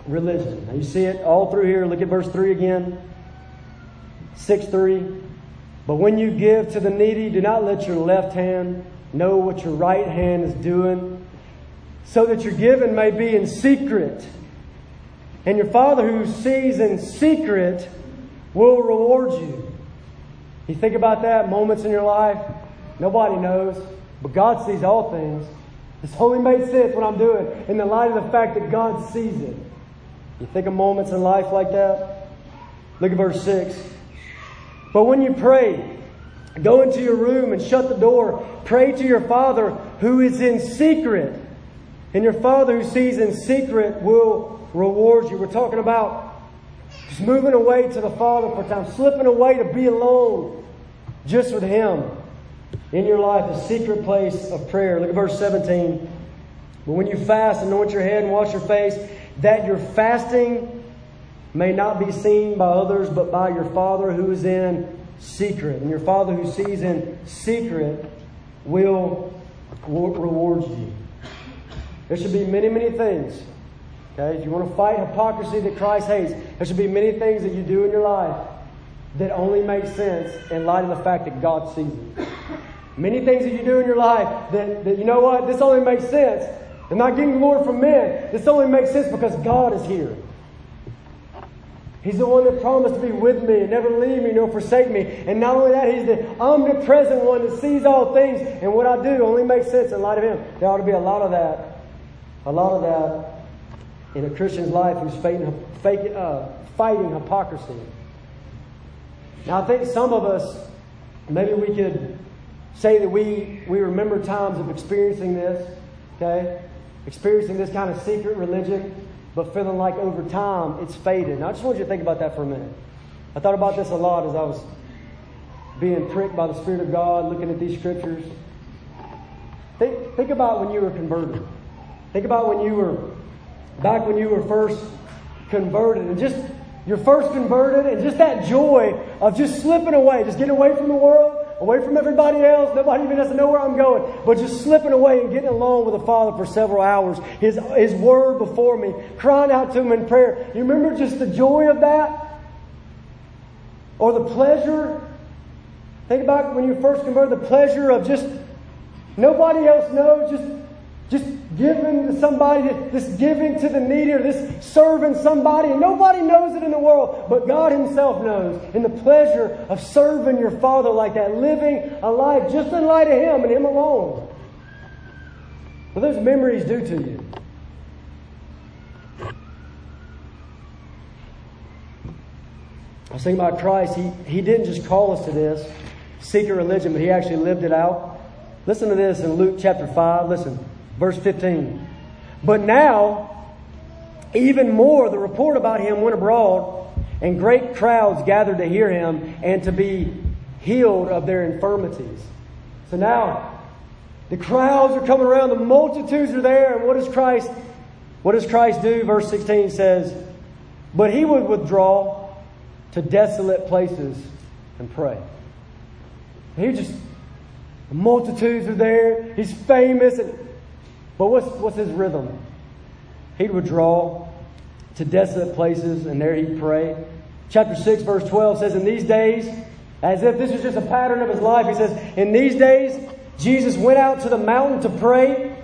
religion. Now you see it all through here. Look at verse 3 again. 6 3. But when you give to the needy, do not let your left hand know what your right hand is doing, so that your giving may be in secret. And your Father who sees in secret will reward you. You think about that, moments in your life, nobody knows, but God sees all things. This only made sense what I'm doing in the light of the fact that God sees it. You think of moments in life like that? Look at verse 6. But when you pray, go into your room and shut the door. Pray to your Father who is in secret. And your Father who sees in secret will reward you. We're talking about just moving away to the Father for time, slipping away to be alone just with Him in your life, a secret place of prayer. Look at verse 17. But when you fast, anoint your head and wash your face, that your fasting may not be seen by others, but by your Father who is in secret. And your Father who sees in secret will reward you. There should be many, many things. Okay? If you want to fight hypocrisy that Christ hates, there should be many things that you do in your life that only makes sense in light of the fact that God sees it. Many things that you do in your life that, that you know what, this only makes sense. I'm not getting glory from men. This only makes sense because God is here. He's the one that promised to be with me and never leave me nor forsake me. And not only that, He's the omnipresent one that sees all things. And what I do only makes sense in light of Him. There ought to be a lot of that. A lot of that in a Christian's life who's fighting, fake, uh, fighting hypocrisy. Now, I think some of us, maybe we could say that we, we remember times of experiencing this, okay? Experiencing this kind of secret religion, but feeling like over time it's faded. Now, I just want you to think about that for a minute. I thought about this a lot as I was being pricked by the Spirit of God, looking at these scriptures. Think, think about when you were converted. Think about when you were, back when you were first converted, and just you're first converted, and just that joy of just slipping away, just getting away from the world, away from everybody else. Nobody even doesn't know where I'm going, but just slipping away and getting alone with the Father for several hours. His, His Word before me, crying out to Him in prayer. You remember just the joy of that? Or the pleasure? Think about when you first converted, the pleasure of just nobody else knows, just just giving to somebody, this giving to the needy, or this serving somebody, and nobody knows it in the world, but God Himself knows. And the pleasure of serving your Father like that, living a life just in light of Him and Him alone. Well, those memories do to you. I was thinking about Christ. He, he didn't just call us to this secret religion, but He actually lived it out. Listen to this in Luke chapter 5. Listen. Verse 15. But now, even more, the report about him went abroad, and great crowds gathered to hear him and to be healed of their infirmities. So now, the crowds are coming around, the multitudes are there, and what does Christ what does Christ do? Verse 16 says, But he would withdraw to desolate places and pray. He just the multitudes are there, he's famous, and but what's, what's his rhythm? He would draw to desolate places and there he'd pray. Chapter 6, verse 12 says, In these days, as if this was just a pattern of his life, he says, In these days, Jesus went out to the mountain to pray,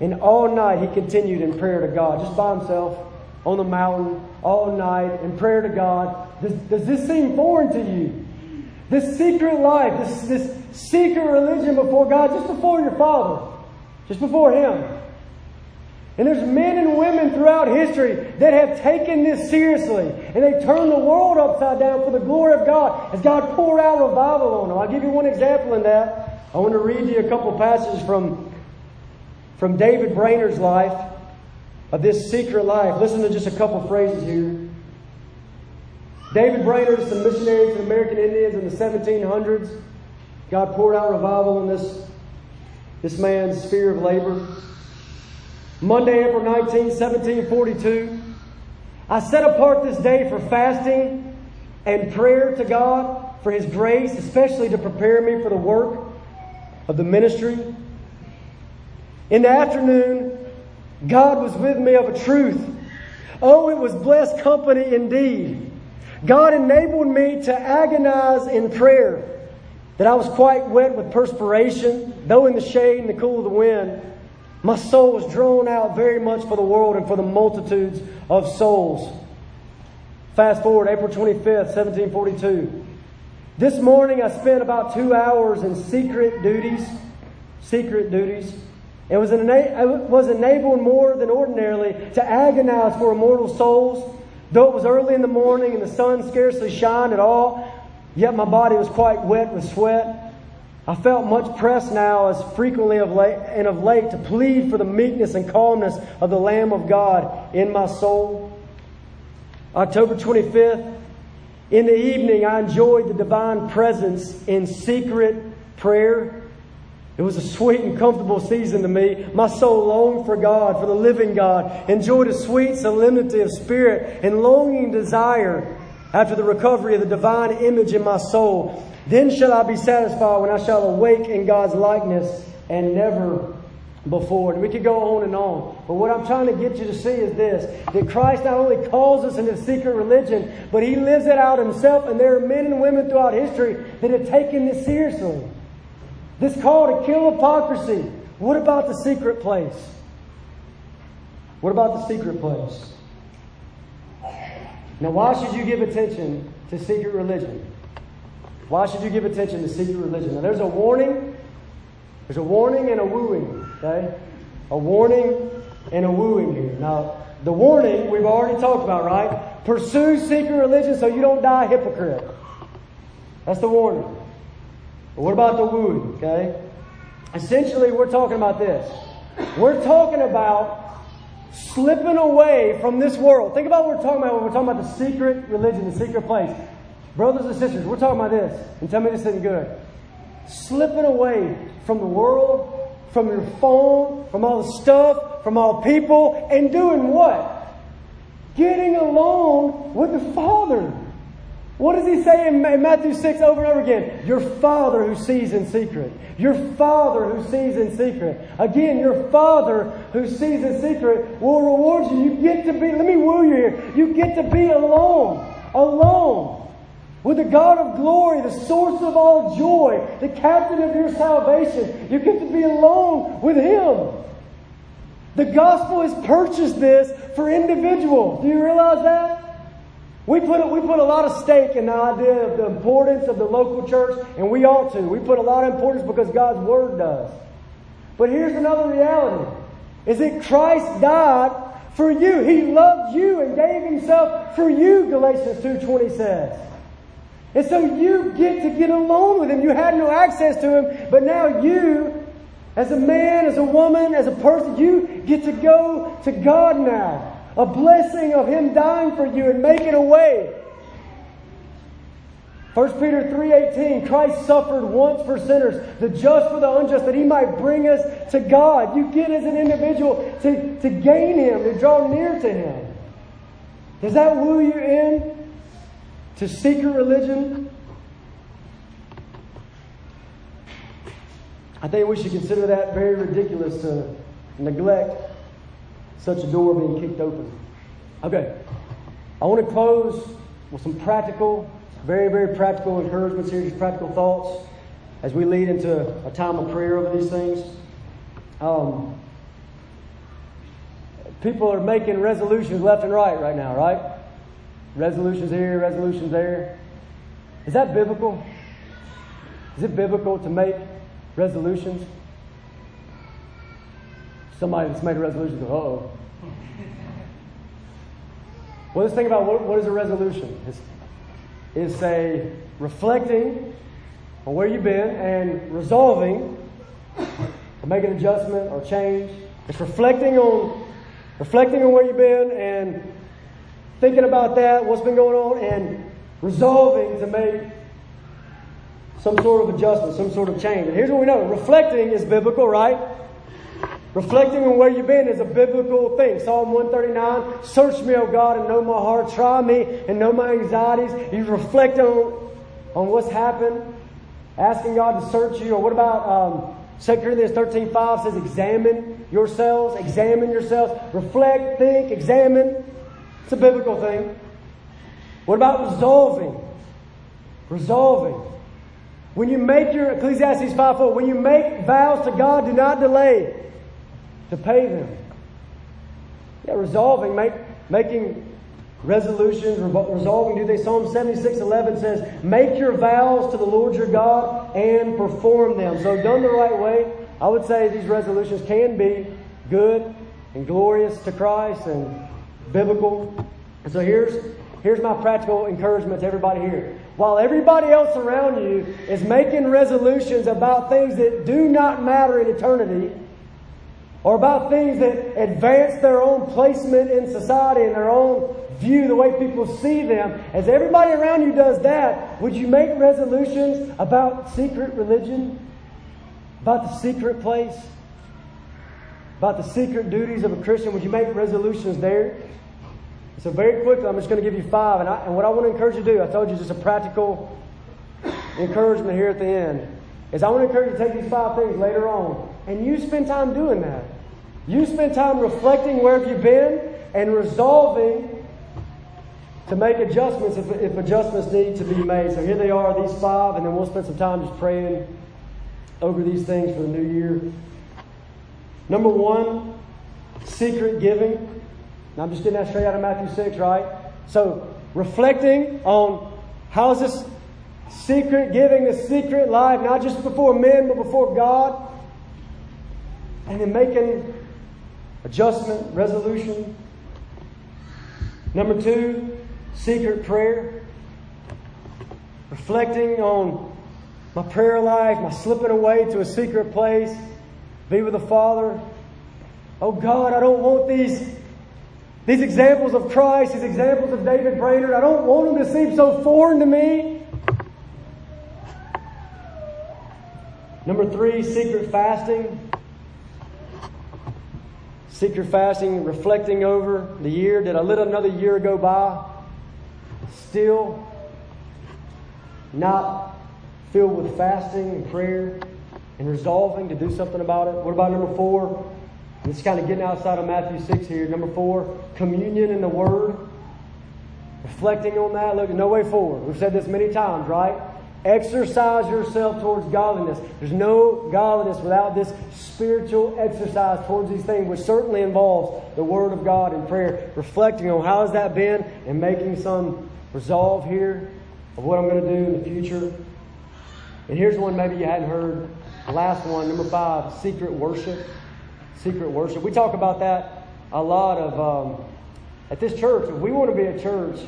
and all night he continued in prayer to God, just by himself on the mountain all night in prayer to God. Does, does this seem foreign to you? This secret life, this, this secret religion before God, just before your Father just before him. And there's men and women throughout history that have taken this seriously. And they turned the world upside down for the glory of God as God poured out revival on them. I'll give you one example in that. I want to read you a couple passages from, from David Brainerd's life of this secret life. Listen to just a couple phrases here. David Brainerd is a missionary to the American Indians in the 1700s. God poured out revival in this this man's sphere of labor. Monday, April 19, 1742. I set apart this day for fasting and prayer to God for His grace, especially to prepare me for the work of the ministry. In the afternoon, God was with me of a truth. Oh, it was blessed company indeed. God enabled me to agonize in prayer that I was quite wet with perspiration, though in the shade and the cool of the wind. My soul was drawn out very much for the world and for the multitudes of souls. Fast forward, April 25th, 1742. This morning I spent about two hours in secret duties, secret duties, and was, ena- was enabled more than ordinarily to agonize for immortal souls. Though it was early in the morning and the sun scarcely shined at all, yet my body was quite wet with sweat. I felt much pressed now, as frequently of late, and of late, to plead for the meekness and calmness of the Lamb of God in my soul. October 25th, in the evening, I enjoyed the divine presence in secret prayer. It was a sweet and comfortable season to me. My soul longed for God, for the living God, enjoyed a sweet solemnity of spirit and longing desire after the recovery of the divine image in my soul. Then shall I be satisfied when I shall awake in God's likeness and never before. And we could go on and on. But what I'm trying to get you to see is this that Christ not only calls us into secret religion, but He lives it out Himself. And there are men and women throughout history that have taken this seriously. This call to kill hypocrisy. What about the secret place? What about the secret place? Now, why should you give attention to secret religion? Why should you give attention to secret religion? Now, there's a warning. There's a warning and a wooing, okay? A warning and a wooing here. Now, the warning we've already talked about, right? Pursue secret religion so you don't die a hypocrite. That's the warning. But what about the wooing, okay? Essentially, we're talking about this. We're talking about slipping away from this world. Think about what we're talking about when we're talking about the secret religion, the secret place. Brothers and sisters, we're talking about this. And tell me this isn't good. Slipping away from the world, from your phone, from all the stuff, from all people, and doing what? Getting alone with the Father. What does he say in Matthew 6 over and over again? Your Father who sees in secret. Your Father who sees in secret. Again, your Father who sees in secret will reward you. You get to be, let me woo you here. You get to be alone. Alone with the God of glory, the source of all joy, the captain of your salvation. You get to be alone with Him. The gospel has purchased this for individuals. Do you realize that? We put, we put a lot of stake in the idea of the importance of the local church, and we ought to. We put a lot of importance because God's Word does. But here's another reality, is that Christ died for you. He loved you and gave Himself for you, Galatians 2.20 says. And so you get to get alone with him. You had no access to him, but now you, as a man, as a woman, as a person, you get to go to God now. A blessing of him dying for you and making a way. 1 Peter 3:18 Christ suffered once for sinners, the just for the unjust, that he might bring us to God. You get as an individual to, to gain him, to draw near to him. Does that woo you in? to secret religion, I think we should consider that very ridiculous to neglect such a door being kicked open. Okay, I want to close with some practical, very, very practical encouragements here, just practical thoughts as we lead into a time of prayer over these things. Um, people are making resolutions left and right right now, right? Resolutions here, resolutions there. Is that biblical? Is it biblical to make resolutions? Somebody that's made a resolution goes, oh. well, let's think about what, what is a resolution. It's, it's a reflecting on where you've been and resolving to make an adjustment or change. It's reflecting on reflecting on where you've been and thinking about that, what's been going on, and resolving to make some sort of adjustment, some sort of change. And here's what we know reflecting is biblical, right? Reflecting on where you've been is a biblical thing. Psalm 139, search me, O God, and know my heart. Try me and know my anxieties. You reflect on, on what's happened, asking God to search you. Or what about um, 2 Corinthians 13, 5 says, examine yourselves, examine yourselves, reflect, think, examine. It's a biblical thing. What about resolving? Resolving. When you make your, Ecclesiastes 5 4, when you make vows to God, do not delay to pay them. Yeah, resolving, make, making resolutions, resolving do they. Psalm 76 11 says, Make your vows to the Lord your God and perform them. So, done the right way, I would say these resolutions can be good and glorious to Christ and biblical. And so, here's, here's my practical encouragement to everybody here. While everybody else around you is making resolutions about things that do not matter in eternity, or about things that advance their own placement in society and their own view, the way people see them, as everybody around you does that, would you make resolutions about secret religion? About the secret place? About the secret duties of a Christian? Would you make resolutions there? So, very quickly, I'm just going to give you five. And, I, and what I want to encourage you to do, I told you just a practical encouragement here at the end, is I want to encourage you to take these five things later on and you spend time doing that. You spend time reflecting where have you been and resolving to make adjustments if, if adjustments need to be made. So here they are, these five, and then we'll spend some time just praying over these things for the new year. Number one, secret giving. I'm just getting that straight out of Matthew 6, right? So reflecting on how is this secret giving, the secret life, not just before men, but before God. And then making adjustment, resolution. Number two, secret prayer. Reflecting on my prayer life, my slipping away to a secret place, be with the Father. Oh God, I don't want these, these examples of Christ, these examples of David Brainerd, I don't want them to seem so foreign to me. Number three, secret fasting. Secret fasting, reflecting over the year. Did I let another year go by? Still not filled with fasting and prayer and resolving to do something about it. What about number four? It's kind of getting outside of Matthew 6 here. Number four, communion in the Word. Reflecting on that. Look, no way forward. We've said this many times, right? Exercise yourself towards godliness. There's no godliness without this spiritual exercise towards these things, which certainly involves the Word of God and prayer. Reflecting on how has that been and making some resolve here of what I'm going to do in the future. And here's one maybe you hadn't heard. The last one, number five, secret worship. Secret worship. We talk about that a lot of um, at this church. If we want to be a church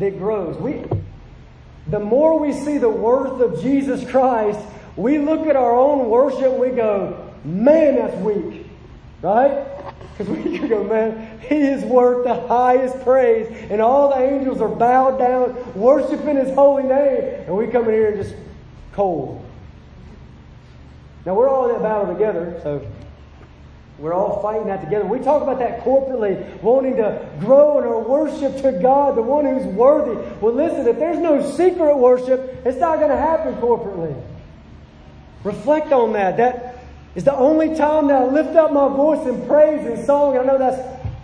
that grows, we the more we see the worth of Jesus Christ, we look at our own worship we go, man, that's weak. Right? Because we can go, man, he is worth the highest praise. And all the angels are bowed down, worshiping his holy name. And we come in here and just cold. Now, we're all in that battle together, so we're all fighting that together. We talk about that corporately, wanting to grow in our worship to God, the one who's worthy. Well, listen, if there's no secret worship, it's not going to happen corporately. Reflect on that. That is the only time that I lift up my voice in praise and song. I know that's,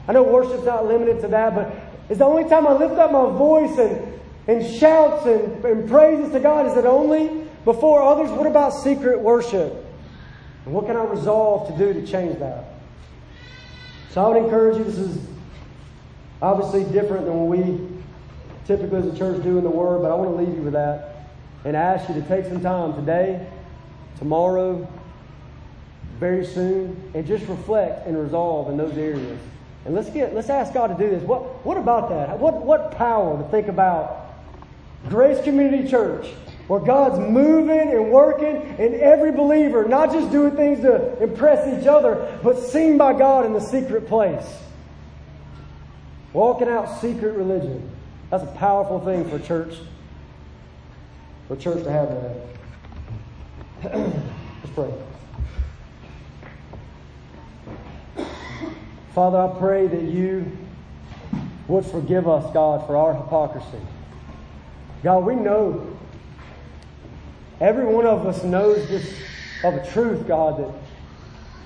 I know worship's not limited to that, but it's the only time I lift up my voice and, and shouts and, and praises to God. Is it only before others? What about secret worship? And what can I resolve to do to change that? So I would encourage you, this is obviously different than what we typically as a church do in the Word, but I want to leave you with that and ask you to take some time today, tomorrow, very soon, and just reflect and resolve in those areas. And let's get let's ask God to do this. What what about that? What what power to think about Grace Community Church where God's moving and working in every believer, not just doing things to impress each other, but seen by God in the secret place. Walking out secret religion. That's a powerful thing for church. For church to have that. Let's pray. Father, I pray that you would forgive us, God, for our hypocrisy. God, we know, every one of us knows this of a truth, God, that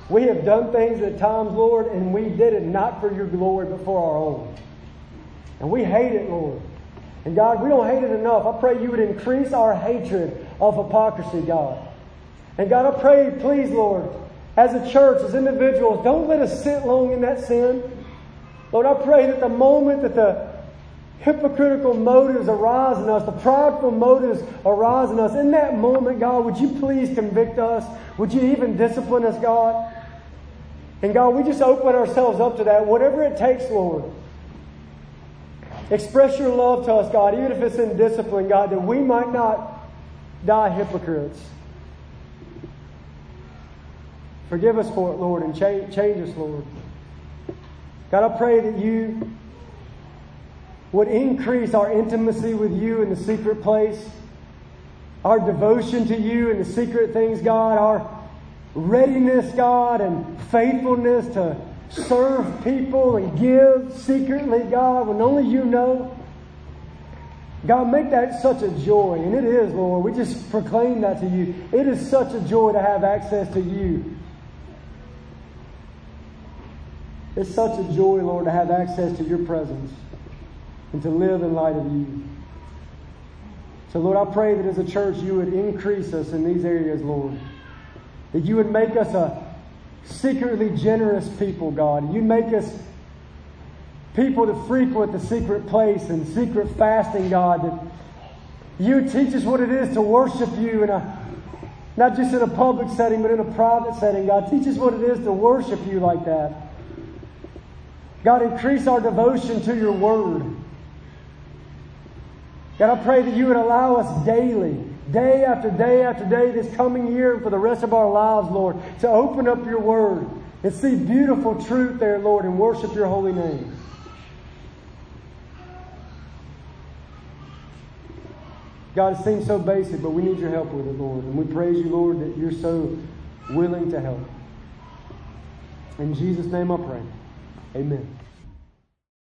we have done things at times, Lord, and we did it not for your glory, but for our own. And we hate it, Lord. And God, we don't hate it enough. I pray you would increase our hatred of hypocrisy, God. And God, I pray, please, Lord, as a church, as individuals, don't let us sit long in that sin. Lord, I pray that the moment that the hypocritical motives arise in us, the prideful motives arise in us, in that moment, God, would you please convict us? Would you even discipline us, God? And God, we just open ourselves up to that, whatever it takes, Lord. Express your love to us, God, even if it's in discipline, God, that we might not die hypocrites. Forgive us for it, Lord, and change, change us, Lord. God, I pray that you would increase our intimacy with you in the secret place, our devotion to you in the secret things, God, our readiness, God, and faithfulness to serve people and give secretly, God, when only you know. God, make that such a joy. And it is, Lord. We just proclaim that to you. It is such a joy to have access to you. It's such a joy, Lord, to have access to your presence and to live in light of you. So, Lord, I pray that as a church you would increase us in these areas, Lord. That you would make us a secretly generous people, God. You make us people to frequent the secret place and secret fasting, God. That you teach us what it is to worship you in a not just in a public setting, but in a private setting, God. Teach us what it is to worship you like that. God, increase our devotion to your word. God, I pray that you would allow us daily day after day after day this coming year and for the rest of our lives, Lord, to open up your word and see beautiful truth there, Lord, and worship your holy name. God, it seems so basic, but we need your help with it, Lord. And we praise you, Lord, that you're so willing to help. In Jesus' name I pray. Amen.